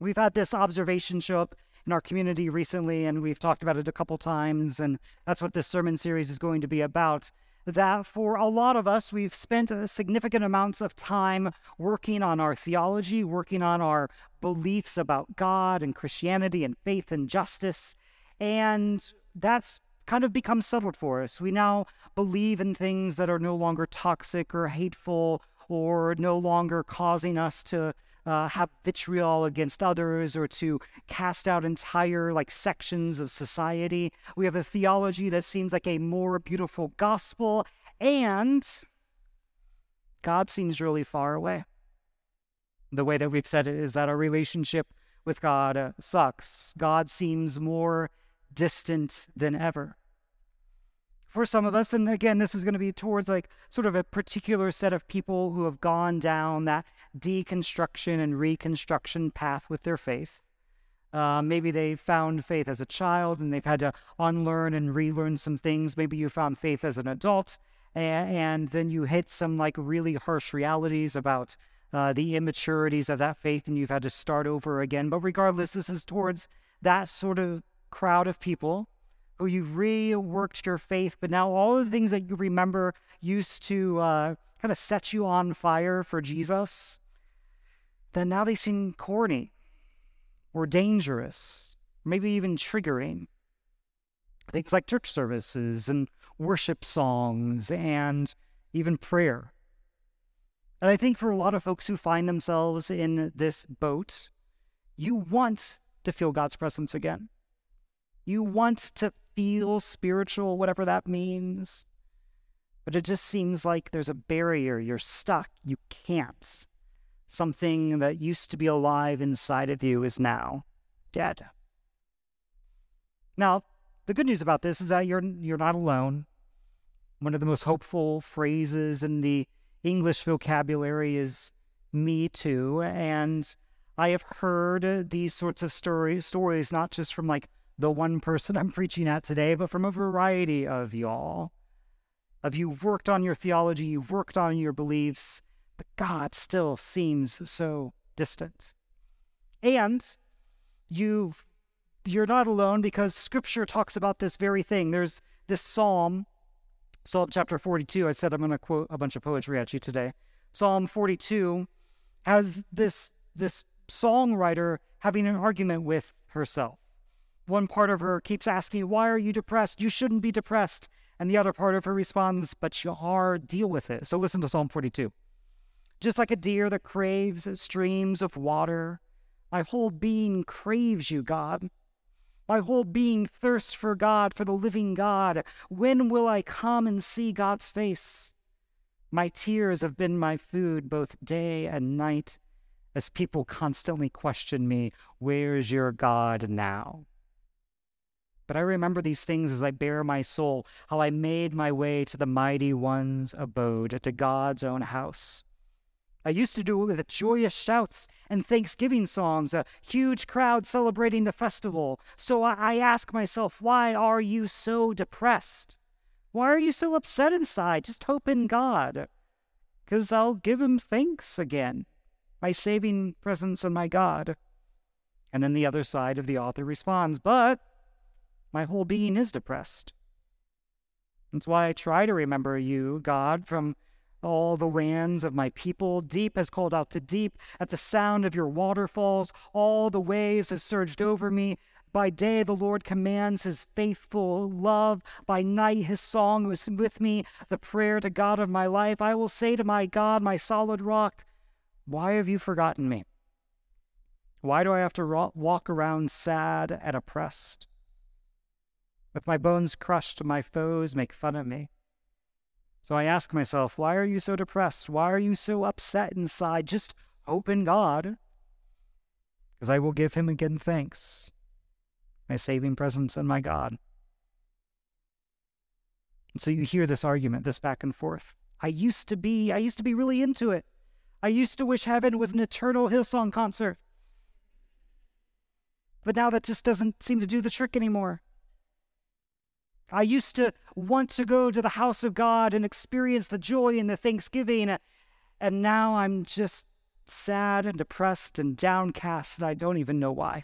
We've had this observation show up in our community recently, and we've talked about it a couple times, and that's what this sermon series is going to be about. That for a lot of us, we've spent significant amounts of time working on our theology, working on our beliefs about God and Christianity and faith and justice. And that's kind of become settled for us. We now believe in things that are no longer toxic or hateful or no longer causing us to uh, have vitriol against others or to cast out entire like sections of society. We have a theology that seems like a more beautiful gospel, and God seems really far away. The way that we've said it is that our relationship with God uh, sucks. God seems more distant than ever for some of us. And again, this is going to be towards like sort of a particular set of people who have gone down that deconstruction and reconstruction path with their faith. Uh, maybe they found faith as a child and they've had to unlearn and relearn some things. Maybe you found faith as an adult and, and then you hit some like really harsh realities about uh, the immaturities of that faith and you've had to start over again. But regardless, this is towards that sort of crowd of people who you've reworked your faith, but now all the things that you remember used to uh, kind of set you on fire for Jesus, then now they seem corny or dangerous, maybe even triggering. Things like church services and worship songs and even prayer. And I think for a lot of folks who find themselves in this boat, you want to feel God's presence again. You want to feel spiritual, whatever that means. But it just seems like there's a barrier. You're stuck. You can't. Something that used to be alive inside of you is now dead. Now, the good news about this is that you're you're not alone. One of the most hopeful phrases in the English vocabulary is me too, and I have heard these sorts of story, stories not just from like the one person I'm preaching at today, but from a variety of y'all. Of you've worked on your theology, you've worked on your beliefs, but God still seems so distant. And you you're not alone because scripture talks about this very thing. There's this psalm, Psalm chapter 42. I said I'm going to quote a bunch of poetry at you today. Psalm 42 has this this songwriter having an argument with herself one part of her keeps asking, Why are you depressed? You shouldn't be depressed. And the other part of her responds, But you are, deal with it. So listen to Psalm 42. Just like a deer that craves streams of water, my whole being craves you, God. My whole being thirsts for God, for the living God. When will I come and see God's face? My tears have been my food both day and night, as people constantly question me, Where's your God now? But I remember these things as I bare my soul, how I made my way to the mighty one's abode, to God's own house. I used to do it with joyous shouts and thanksgiving songs, a huge crowd celebrating the festival. So I ask myself, why are you so depressed? Why are you so upset inside? Just hope in God. Because I'll give him thanks again, my saving presence and my God. And then the other side of the author responds, but my whole being is depressed. That's why I try to remember you, God, from all the lands of my people. Deep has called out to deep at the sound of your waterfalls. All the waves have surged over me. By day, the Lord commands his faithful love. By night, his song was with me, the prayer to God of my life. I will say to my God, my solid rock, Why have you forgotten me? Why do I have to walk around sad and oppressed? With my bones crushed, my foes make fun of me. So I ask myself, why are you so depressed? Why are you so upset inside? Just hope in God, because I will give him again thanks, my saving presence and my God. And so you hear this argument, this back and forth. I used to be, I used to be really into it. I used to wish heaven was an eternal Hillsong concert. But now that just doesn't seem to do the trick anymore. I used to want to go to the house of God and experience the joy and the thanksgiving, and now I'm just sad and depressed and downcast, and I don't even know why.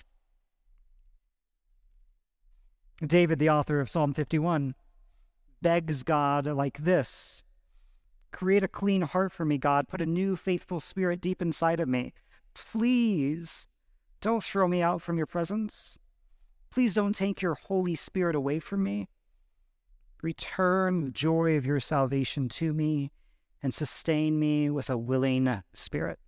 David, the author of Psalm 51, begs God like this Create a clean heart for me, God. Put a new faithful spirit deep inside of me. Please don't throw me out from your presence. Please don't take your Holy Spirit away from me. Return the joy of your salvation to me and sustain me with a willing spirit.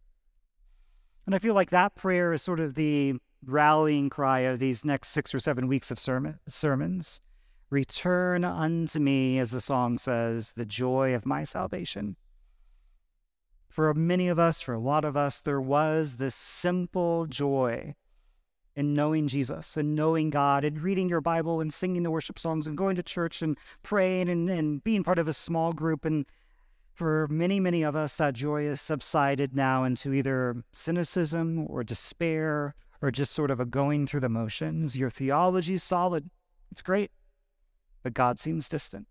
And I feel like that prayer is sort of the rallying cry of these next six or seven weeks of sermon, sermons. Return unto me, as the song says, the joy of my salvation. For many of us, for a lot of us, there was this simple joy in knowing Jesus and knowing God and reading your Bible and singing the worship songs and going to church and praying and, and being part of a small group. And for many, many of us, that joy has subsided now into either cynicism or despair or just sort of a going through the motions. Your theology is solid, it's great, but God seems distant.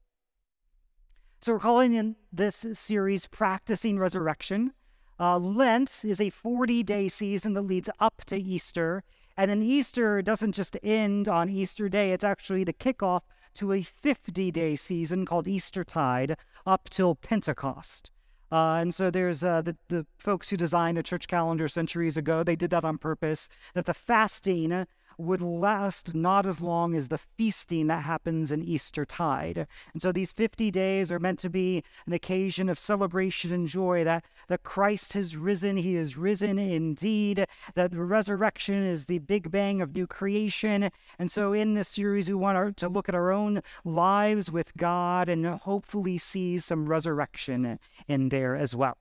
So we're calling in this series Practicing Resurrection. Uh, Lent is a 40 day season that leads up to Easter. And then Easter doesn't just end on Easter Day, it's actually the kickoff to a 50 day season called Eastertide up till Pentecost. Uh, and so there's uh, the, the folks who designed the church calendar centuries ago, they did that on purpose, that the fasting would last not as long as the feasting that happens in Easter tide. And so these 50 days are meant to be an occasion of celebration and joy that, that Christ has risen. He is risen indeed, that the resurrection is the big bang of new creation. And so in this series, we want our, to look at our own lives with God and hopefully see some resurrection in there as well.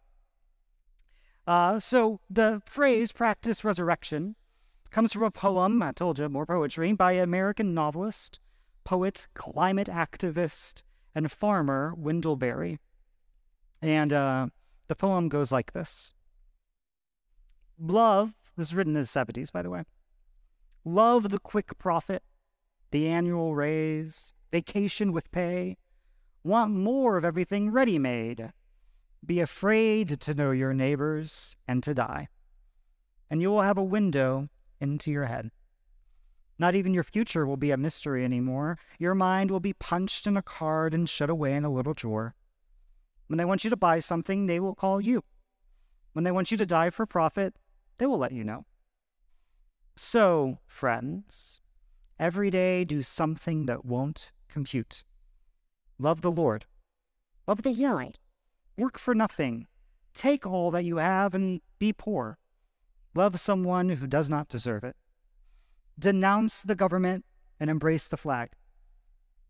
Uh, so the phrase practice resurrection comes from a poem, I told you, more poetry, by American novelist, poet, climate activist, and farmer Wendell Berry. And uh, the poem goes like this Love, this is written in the 70s, by the way. Love the quick profit, the annual raise, vacation with pay. Want more of everything ready made. Be afraid to know your neighbors and to die. And you will have a window into your head. Not even your future will be a mystery anymore. Your mind will be punched in a card and shut away in a little drawer. When they want you to buy something, they will call you. When they want you to die for profit, they will let you know. So, friends, every day do something that won't compute. Love the Lord. Love the Lord. Work for nothing. Take all that you have and be poor. Love someone who does not deserve it. Denounce the government and embrace the flag.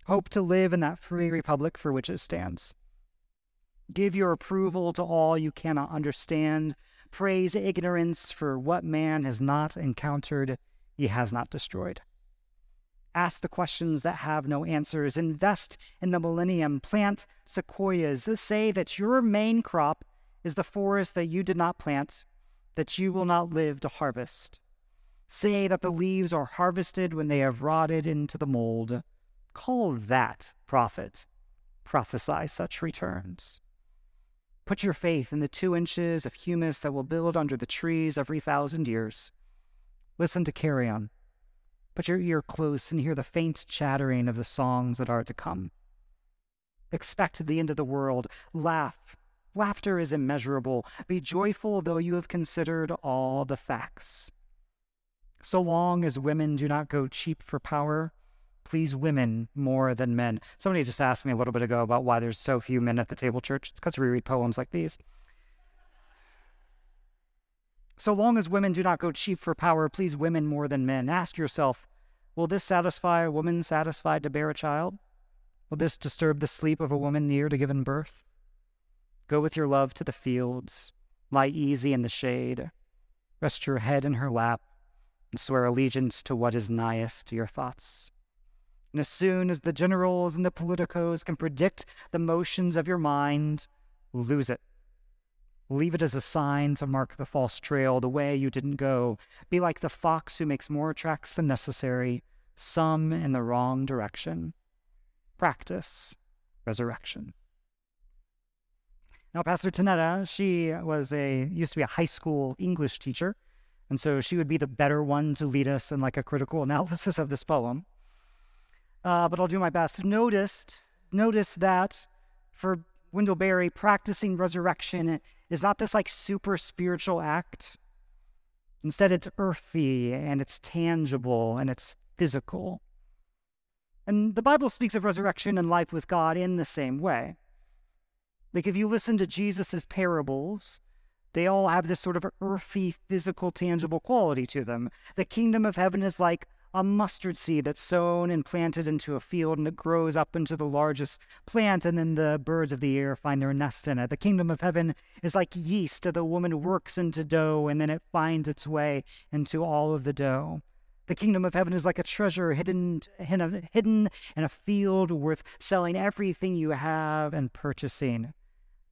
Hope to live in that free republic for which it stands. Give your approval to all you cannot understand. Praise ignorance for what man has not encountered, he has not destroyed. Ask the questions that have no answers. Invest in the millennium. Plant sequoias. Say that your main crop is the forest that you did not plant that you will not live to harvest. Say that the leaves are harvested when they have rotted into the mold. Call that profit. Prophesy such returns. Put your faith in the two inches of humus that will build under the trees every thousand years. Listen to carrion. Put your ear close and hear the faint chattering of the songs that are to come. Expect the end of the world. Laugh Laughter is immeasurable. Be joyful though you have considered all the facts. So long as women do not go cheap for power, please women more than men. Somebody just asked me a little bit ago about why there's so few men at the table church. It's because we read poems like these. So long as women do not go cheap for power, please women more than men. Ask yourself, will this satisfy a woman satisfied to bear a child? Will this disturb the sleep of a woman near to giving birth? Go with your love to the fields, lie easy in the shade, rest your head in her lap, and swear allegiance to what is nighest to your thoughts. And as soon as the generals and the politicos can predict the motions of your mind, lose it. Leave it as a sign to mark the false trail, the way you didn't go. Be like the fox who makes more tracks than necessary, some in the wrong direction. Practice resurrection. Now, Pastor Tanetta, she was a used to be a high school English teacher, and so she would be the better one to lead us in like a critical analysis of this poem. Uh, but I'll do my best. Noticed, notice that for Wendell Berry, practicing resurrection is not this like super spiritual act. Instead, it's earthy and it's tangible and it's physical. And the Bible speaks of resurrection and life with God in the same way. Like if you listen to Jesus' parables, they all have this sort of earthy, physical, tangible quality to them. The kingdom of heaven is like a mustard seed that's sown and planted into a field and it grows up into the largest plant, and then the birds of the air find their nest in it. The kingdom of heaven is like yeast that the woman works into dough and then it finds its way into all of the dough. The kingdom of heaven is like a treasure hidden, hidden in a field worth selling everything you have and purchasing.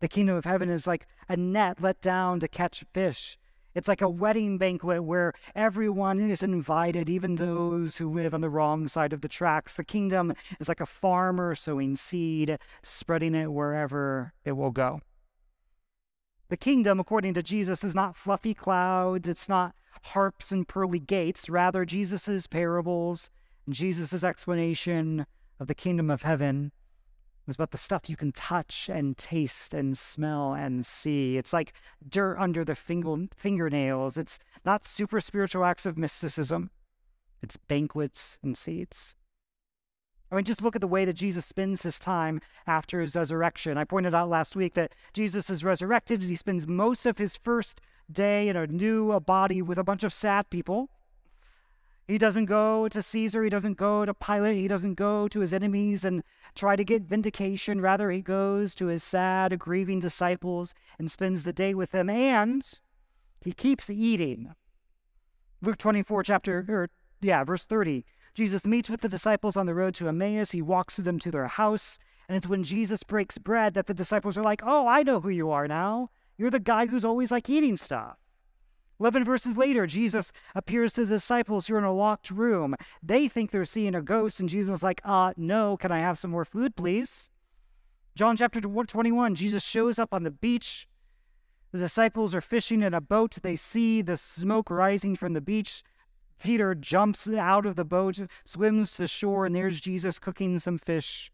The kingdom of heaven is like a net let down to catch fish. It's like a wedding banquet where everyone is invited, even those who live on the wrong side of the tracks. The kingdom is like a farmer sowing seed, spreading it wherever it will go. The kingdom, according to Jesus, is not fluffy clouds, it's not harps and pearly gates. Rather, Jesus' parables and Jesus' explanation of the kingdom of heaven it's about the stuff you can touch and taste and smell and see. It's like dirt under the finger, fingernails. It's not super spiritual acts of mysticism, it's banquets and seats. I mean, just look at the way that Jesus spends his time after his resurrection. I pointed out last week that Jesus is resurrected. He spends most of his first day in a new body with a bunch of sad people. He doesn't go to Caesar. He doesn't go to Pilate. He doesn't go to his enemies and try to get vindication. Rather, he goes to his sad, grieving disciples and spends the day with them. And he keeps eating. Luke 24, chapter, or yeah, verse 30. Jesus meets with the disciples on the road to Emmaus. He walks with them to their house. And it's when Jesus breaks bread that the disciples are like, Oh, I know who you are now. You're the guy who's always like eating stuff. 11 verses later, Jesus appears to the disciples who are in a locked room. They think they're seeing a ghost, and Jesus is like, uh, no, can I have some more food, please? John chapter 21, Jesus shows up on the beach. The disciples are fishing in a boat. They see the smoke rising from the beach. Peter jumps out of the boat, swims to shore, and there's Jesus cooking some fish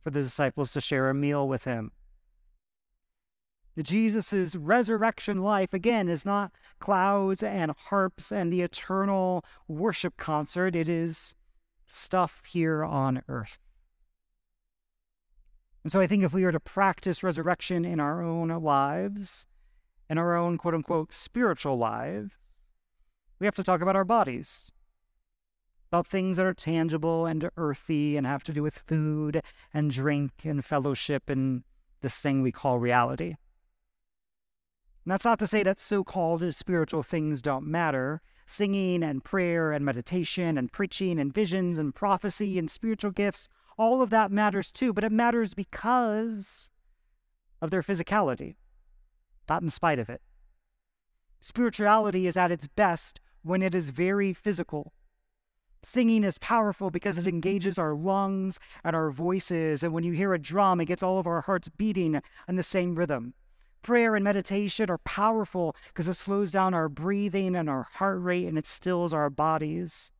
for the disciples to share a meal with him. Jesus' resurrection life, again, is not clouds and harps and the eternal worship concert. It is stuff here on earth. And so I think if we are to practice resurrection in our own lives, in our own quote unquote spiritual lives, we have to talk about our bodies, about things that are tangible and earthy and have to do with food and drink and fellowship and this thing we call reality. That's not to say that so called spiritual things don't matter. Singing and prayer and meditation and preaching and visions and prophecy and spiritual gifts, all of that matters too, but it matters because of their physicality, not in spite of it. Spirituality is at its best when it is very physical. Singing is powerful because it engages our lungs and our voices, and when you hear a drum, it gets all of our hearts beating in the same rhythm. Prayer and meditation are powerful because it slows down our breathing and our heart rate and it stills our bodies.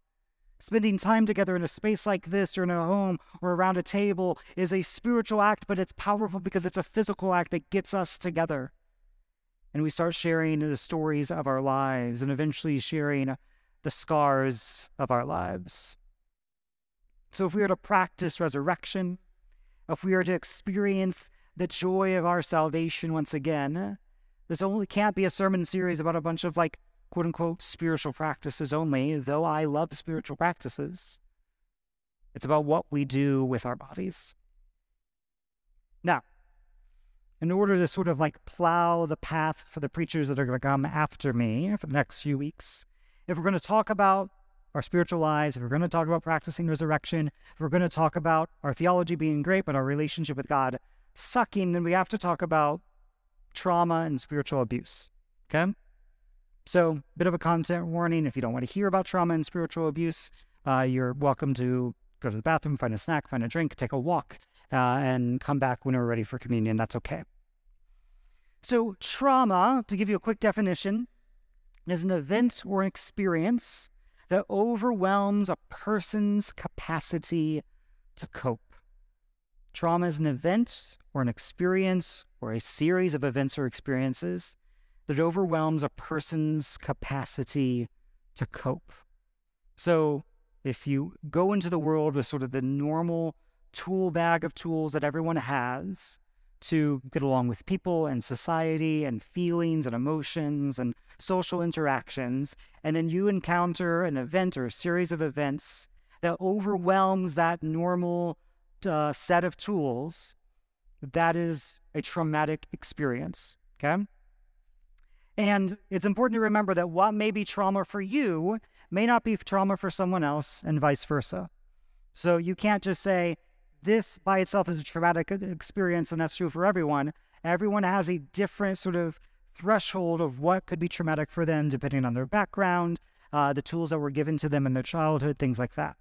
Spending time together in a space like this or in a home or around a table is a spiritual act, but it's powerful because it's a physical act that gets us together. And we start sharing the stories of our lives and eventually sharing the scars of our lives. So, if we are to practice resurrection, if we are to experience the joy of our salvation once again. This only can't be a sermon series about a bunch of like quote unquote spiritual practices only, though I love spiritual practices. It's about what we do with our bodies. Now, in order to sort of like plow the path for the preachers that are going to come after me for the next few weeks, if we're going to talk about our spiritual lives, if we're going to talk about practicing resurrection, if we're going to talk about our theology being great, but our relationship with God sucking, then we have to talk about trauma and spiritual abuse. Okay? So, bit of a content warning. If you don't want to hear about trauma and spiritual abuse, uh, you're welcome to go to the bathroom, find a snack, find a drink, take a walk, uh, and come back when we're ready for communion. That's okay. So, trauma, to give you a quick definition, is an event or an experience that overwhelms a person's capacity to cope. Trauma is an event or an experience or a series of events or experiences that overwhelms a person's capacity to cope. So, if you go into the world with sort of the normal tool bag of tools that everyone has to get along with people and society and feelings and emotions and social interactions, and then you encounter an event or a series of events that overwhelms that normal uh, set of tools, that is a traumatic experience. Okay. And it's important to remember that what may be trauma for you may not be trauma for someone else, and vice versa. So you can't just say, this by itself is a traumatic experience, and that's true for everyone. Everyone has a different sort of threshold of what could be traumatic for them, depending on their background, uh, the tools that were given to them in their childhood, things like that.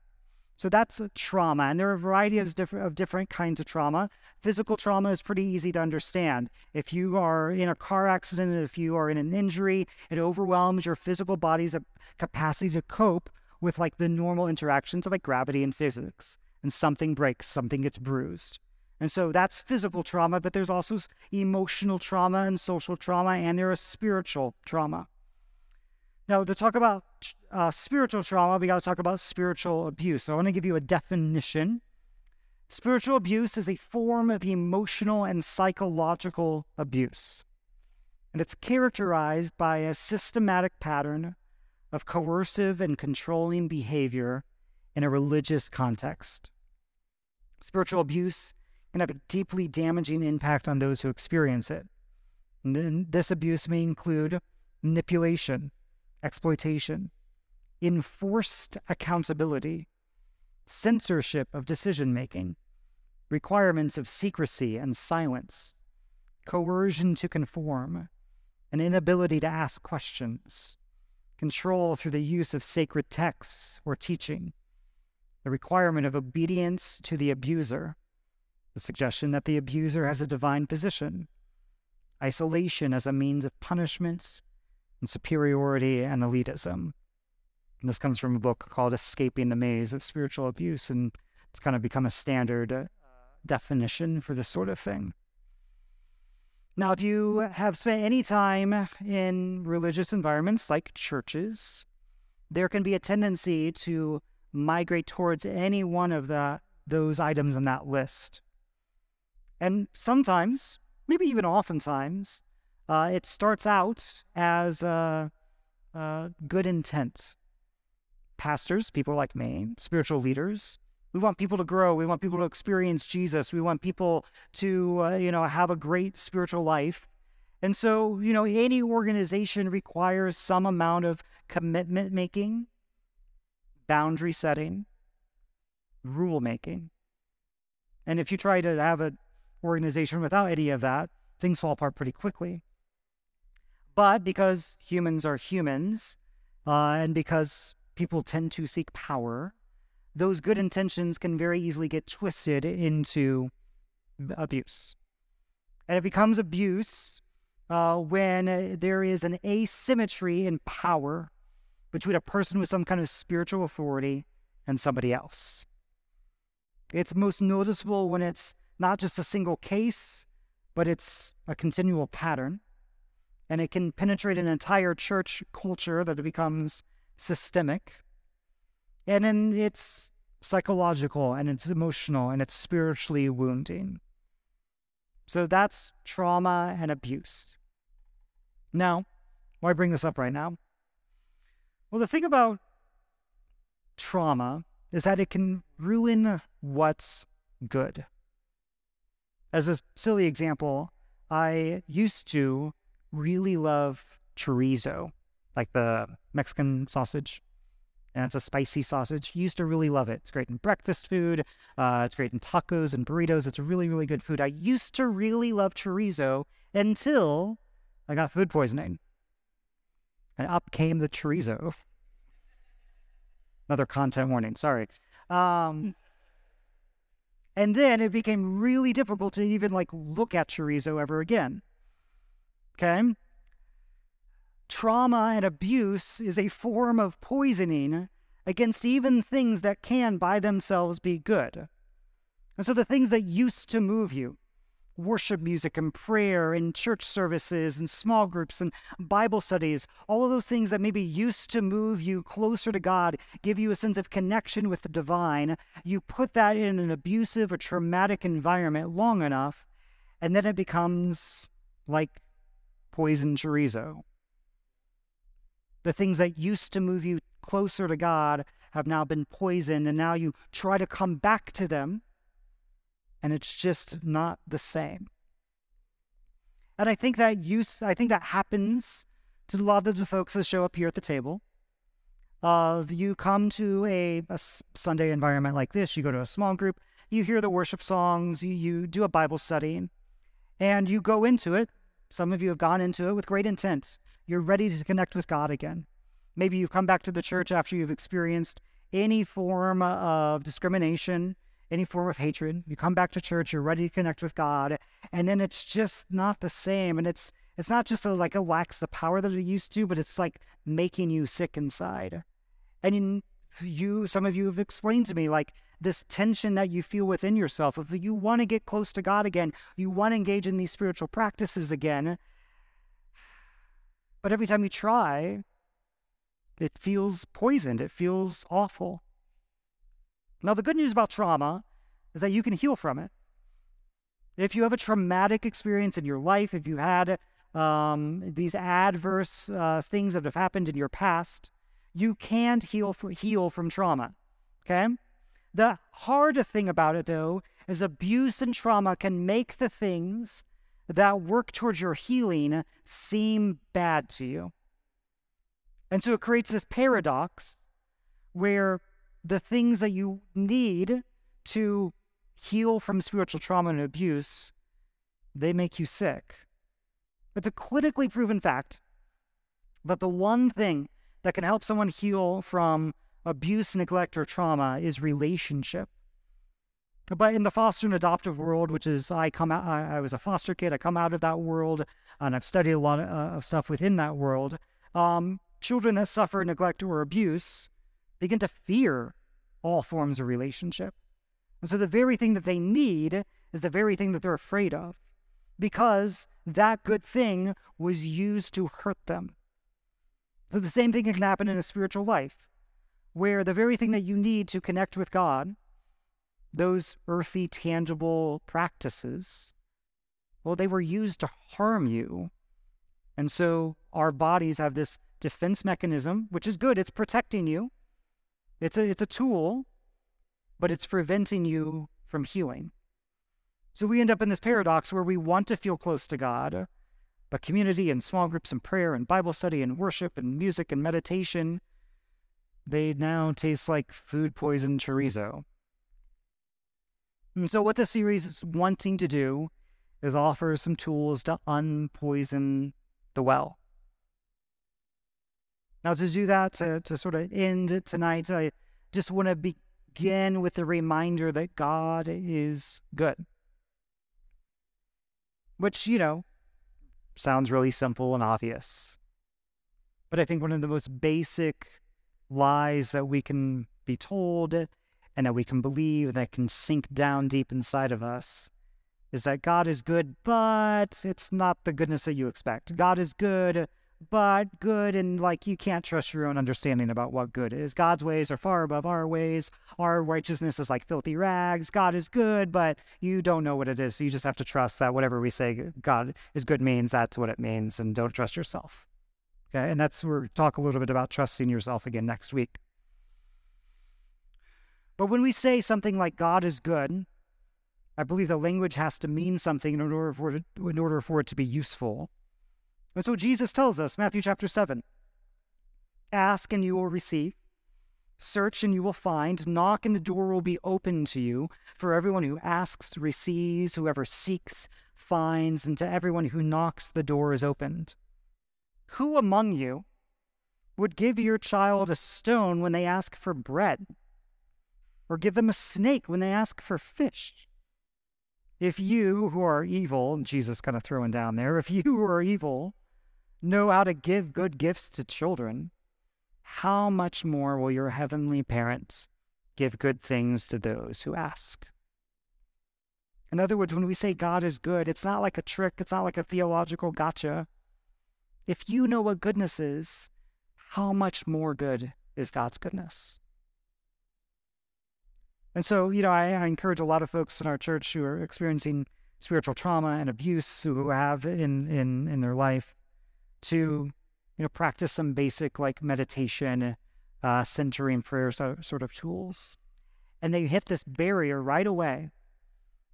So that's trauma, and there are a variety of different of different kinds of trauma. Physical trauma is pretty easy to understand. If you are in a car accident, if you are in an injury, it overwhelms your physical body's capacity to cope with like the normal interactions of like gravity and physics. And something breaks, something gets bruised. And so that's physical trauma, but there's also emotional trauma and social trauma, and there is spiritual trauma. Now, to talk about uh, spiritual trauma, we got to talk about spiritual abuse. So I want to give you a definition. Spiritual abuse is a form of emotional and psychological abuse. And it's characterized by a systematic pattern of coercive and controlling behavior in a religious context. Spiritual abuse can have a deeply damaging impact on those who experience it. And this abuse may include manipulation, exploitation, enforced accountability, censorship of decision making, requirements of secrecy and silence, coercion to conform, an inability to ask questions, control through the use of sacred texts or teaching, the requirement of obedience to the abuser, the suggestion that the abuser has a divine position, isolation as a means of punishment, and superiority and elitism. And this comes from a book called Escaping the Maze of Spiritual Abuse, and it's kind of become a standard uh, definition for this sort of thing. Now, if you have spent any time in religious environments like churches, there can be a tendency to migrate towards any one of the, those items on that list. And sometimes, maybe even oftentimes, uh, it starts out as a, a good intent. Pastors, people like me, spiritual leaders, we want people to grow. We want people to experience Jesus. We want people to, uh, you know, have a great spiritual life. And so, you know, any organization requires some amount of commitment making, boundary setting, rule making. And if you try to have an organization without any of that, things fall apart pretty quickly. But because humans are humans, uh, and because people tend to seek power, those good intentions can very easily get twisted into abuse. And it becomes abuse uh, when there is an asymmetry in power between a person with some kind of spiritual authority and somebody else. It's most noticeable when it's not just a single case, but it's a continual pattern and it can penetrate an entire church culture that it becomes systemic. And then it's psychological and it's emotional and it's spiritually wounding. So that's trauma and abuse. Now, why bring this up right now? Well, the thing about trauma is that it can ruin what's good. As a silly example, I used to really love chorizo, like the Mexican sausage. And it's a spicy sausage. Used to really love it. It's great in breakfast food. Uh, it's great in tacos and burritos. It's a really, really good food. I used to really love chorizo until I got food poisoning. And up came the chorizo. Another content warning, sorry. Um, and then it became really difficult to even like look at chorizo ever again. Okay? Trauma and abuse is a form of poisoning against even things that can by themselves be good. And so the things that used to move you, worship music and prayer and church services and small groups and Bible studies, all of those things that maybe used to move you closer to God, give you a sense of connection with the divine, you put that in an abusive or traumatic environment long enough, and then it becomes like poison chorizo. The things that used to move you closer to God have now been poisoned, and now you try to come back to them, and it's just not the same. And I think that use, I think that happens to a lot of the folks that show up here at the table. Of you come to a, a Sunday environment like this, you go to a small group, you hear the worship songs, you, you do a Bible study, and you go into it. Some of you have gone into it with great intent. You're ready to connect with God again. Maybe you've come back to the church after you've experienced any form of discrimination, any form of hatred. You come back to church, you're ready to connect with God, and then it's just not the same. And it's it's not just a, like it lacks the power that it used to, but it's like making you sick inside. And in, you, some of you have explained to me like this tension that you feel within yourself. If you want to get close to God again, you want to engage in these spiritual practices again, but every time you try, it feels poisoned. It feels awful. Now, the good news about trauma is that you can heal from it. If you have a traumatic experience in your life, if you had um, these adverse uh, things that have happened in your past, you can't heal, heal from trauma. Okay? The hard thing about it, though, is abuse and trauma can make the things that work towards your healing seem bad to you. And so it creates this paradox where the things that you need to heal from spiritual trauma and abuse, they make you sick. It's a clinically proven fact that the one thing that can help someone heal from abuse, neglect, or trauma is relationship. But in the foster and adoptive world, which is I come out, I, I was a foster kid. I come out of that world, and I've studied a lot of, uh, of stuff within that world. Um, children that suffer neglect or abuse begin to fear all forms of relationship, and so the very thing that they need is the very thing that they're afraid of, because that good thing was used to hurt them. So the same thing can happen in a spiritual life, where the very thing that you need to connect with God those earthy, tangible practices, well, they were used to harm you. And so our bodies have this defense mechanism, which is good. It's protecting you. It's a, it's a tool, but it's preventing you from healing. So we end up in this paradox where we want to feel close to God, but community and small groups and prayer and Bible study and worship and music and meditation, they now taste like food poisoned chorizo. And so, what the series is wanting to do is offer some tools to unpoison the well. Now, to do that, to, to sort of end tonight, I just want to begin with a reminder that God is good. Which, you know, sounds really simple and obvious. But I think one of the most basic lies that we can be told and that we can believe and that can sink down deep inside of us is that God is good, but it's not the goodness that you expect. God is good, but good, and like you can't trust your own understanding about what good is. God's ways are far above our ways. Our righteousness is like filthy rags. God is good, but you don't know what it is. So you just have to trust that whatever we say God is good means, that's what it means, and don't trust yourself. Okay, and that's where we talk a little bit about trusting yourself again next week. But when we say something like God is good, I believe the language has to mean something in order for it, in order for it to be useful. And so Jesus tells us, Matthew chapter 7 Ask and you will receive, search and you will find, knock and the door will be opened to you. For everyone who asks receives, whoever seeks finds, and to everyone who knocks the door is opened. Who among you would give your child a stone when they ask for bread? or give them a snake when they ask for fish? If you who are evil, Jesus kind of throwing down there, if you who are evil know how to give good gifts to children, how much more will your heavenly parents give good things to those who ask? In other words, when we say God is good, it's not like a trick, it's not like a theological gotcha. If you know what goodness is, how much more good is God's goodness? And so, you know, I, I, encourage a lot of folks in our church who are experiencing spiritual trauma and abuse who have in in in their life to, you know, practice some basic like meditation, uh, centering prayer so, sort of tools. And they hit this barrier right away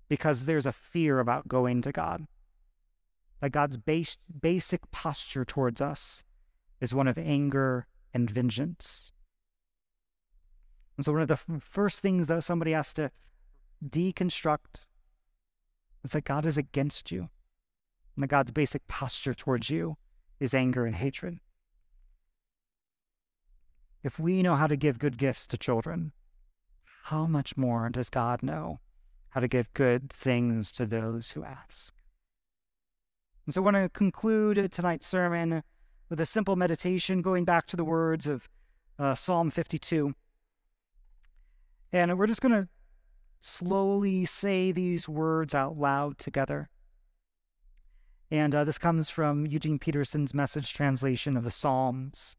because there's a fear about going to God. That God's base, basic posture towards us is one of anger and vengeance. And so, one of the first things that somebody has to deconstruct is that God is against you, and that God's basic posture towards you is anger and hatred. If we know how to give good gifts to children, how much more does God know how to give good things to those who ask? And so I want to conclude tonight's sermon with a simple meditation going back to the words of uh, Psalm 52. And we're just going to slowly say these words out loud together. And uh, this comes from Eugene Peterson's message translation of the Psalms.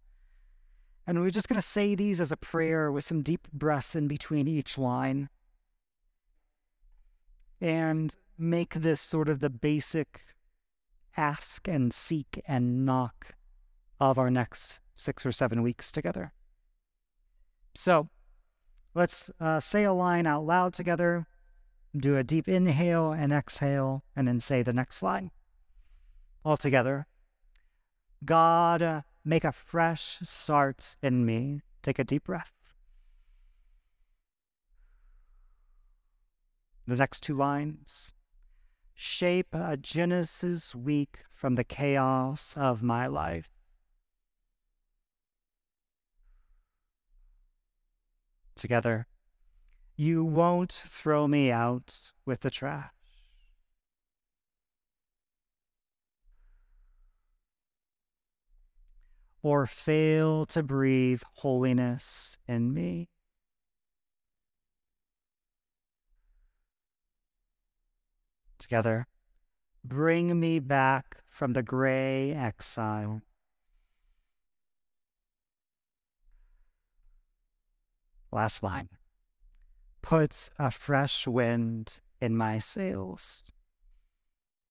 And we're just going to say these as a prayer with some deep breaths in between each line. And make this sort of the basic ask and seek and knock of our next six or seven weeks together. So let's uh, say a line out loud together, do a deep inhale and exhale, and then say the next line. All together. God, uh, make a fresh start in me. Take a deep breath. The next two lines shape a Genesis week from the chaos of my life. Together, you won't throw me out with the trash. Or fail to breathe holiness in me. together. Bring me back from the gray exile. Last line. Put a fresh wind in my sails.